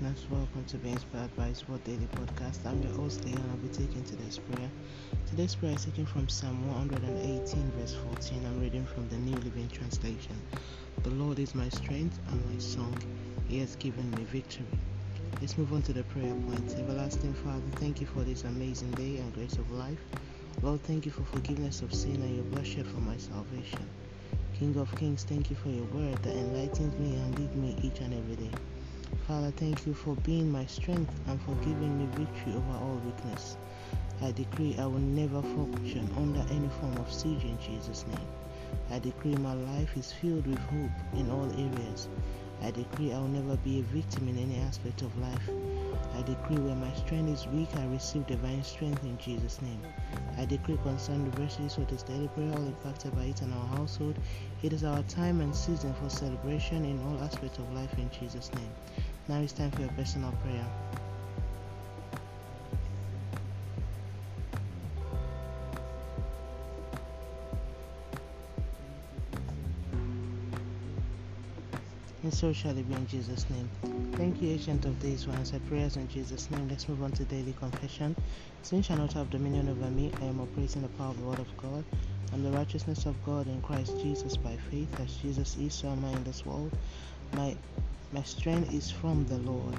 welcome to Be Inspired by Word Daily Podcast. I'm your host, Leon. I'll be taking today's prayer. Today's prayer is taken from Psalm 118, verse 14. I'm reading from the New Living Translation. The Lord is my strength and my song. He has given me victory. Let's move on to the prayer point. Everlasting Father, thank you for this amazing day and grace of life. Lord, thank you for forgiveness of sin and your blood shed for my salvation. King of Kings, thank you for your word that enlightens me and leads me each and every day. Father, thank you for being my strength and for giving me victory over all weakness. I decree I will never function under any form of siege in Jesus' name. I decree my life is filled with hope in all areas. I decree I will never be a victim in any aspect of life. I decree where my strength is weak, I receive divine strength in Jesus' name. I decree concerning the verses for this daily prayer, all impacted by it in our household. It is our time and season for celebration in all aspects of life in Jesus' name. Now it's time for your personal prayer. And so shall it be in Jesus' name. Thank you, Ancient of Days, for answered prayers in Jesus' name. Let's move on to daily confession. Sin shall not have dominion over me. I am operating the power of the Word of God and the righteousness of God in Christ Jesus by faith, as Jesus is, so am I in this world. My my strength is from the Lord.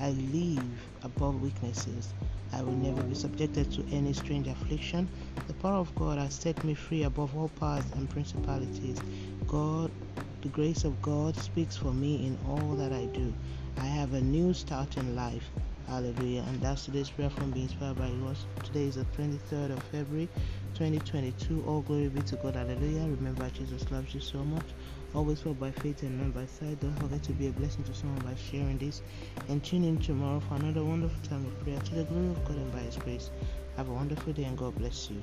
I live above weaknesses. I will never be subjected to any strange affliction. The power of God has set me free above all powers and principalities. God the grace of God speaks for me in all that I do. I have a new start in life. Hallelujah. And that's today's prayer from being inspired by yours. Today is the 23rd of February 2022. All glory be to God. Hallelujah. Remember, Jesus loves you so much. Always walk by faith and not by sight. Don't forget to be a blessing to someone by sharing this. And tune in tomorrow for another wonderful time of prayer to the glory of God and by His grace. Have a wonderful day and God bless you.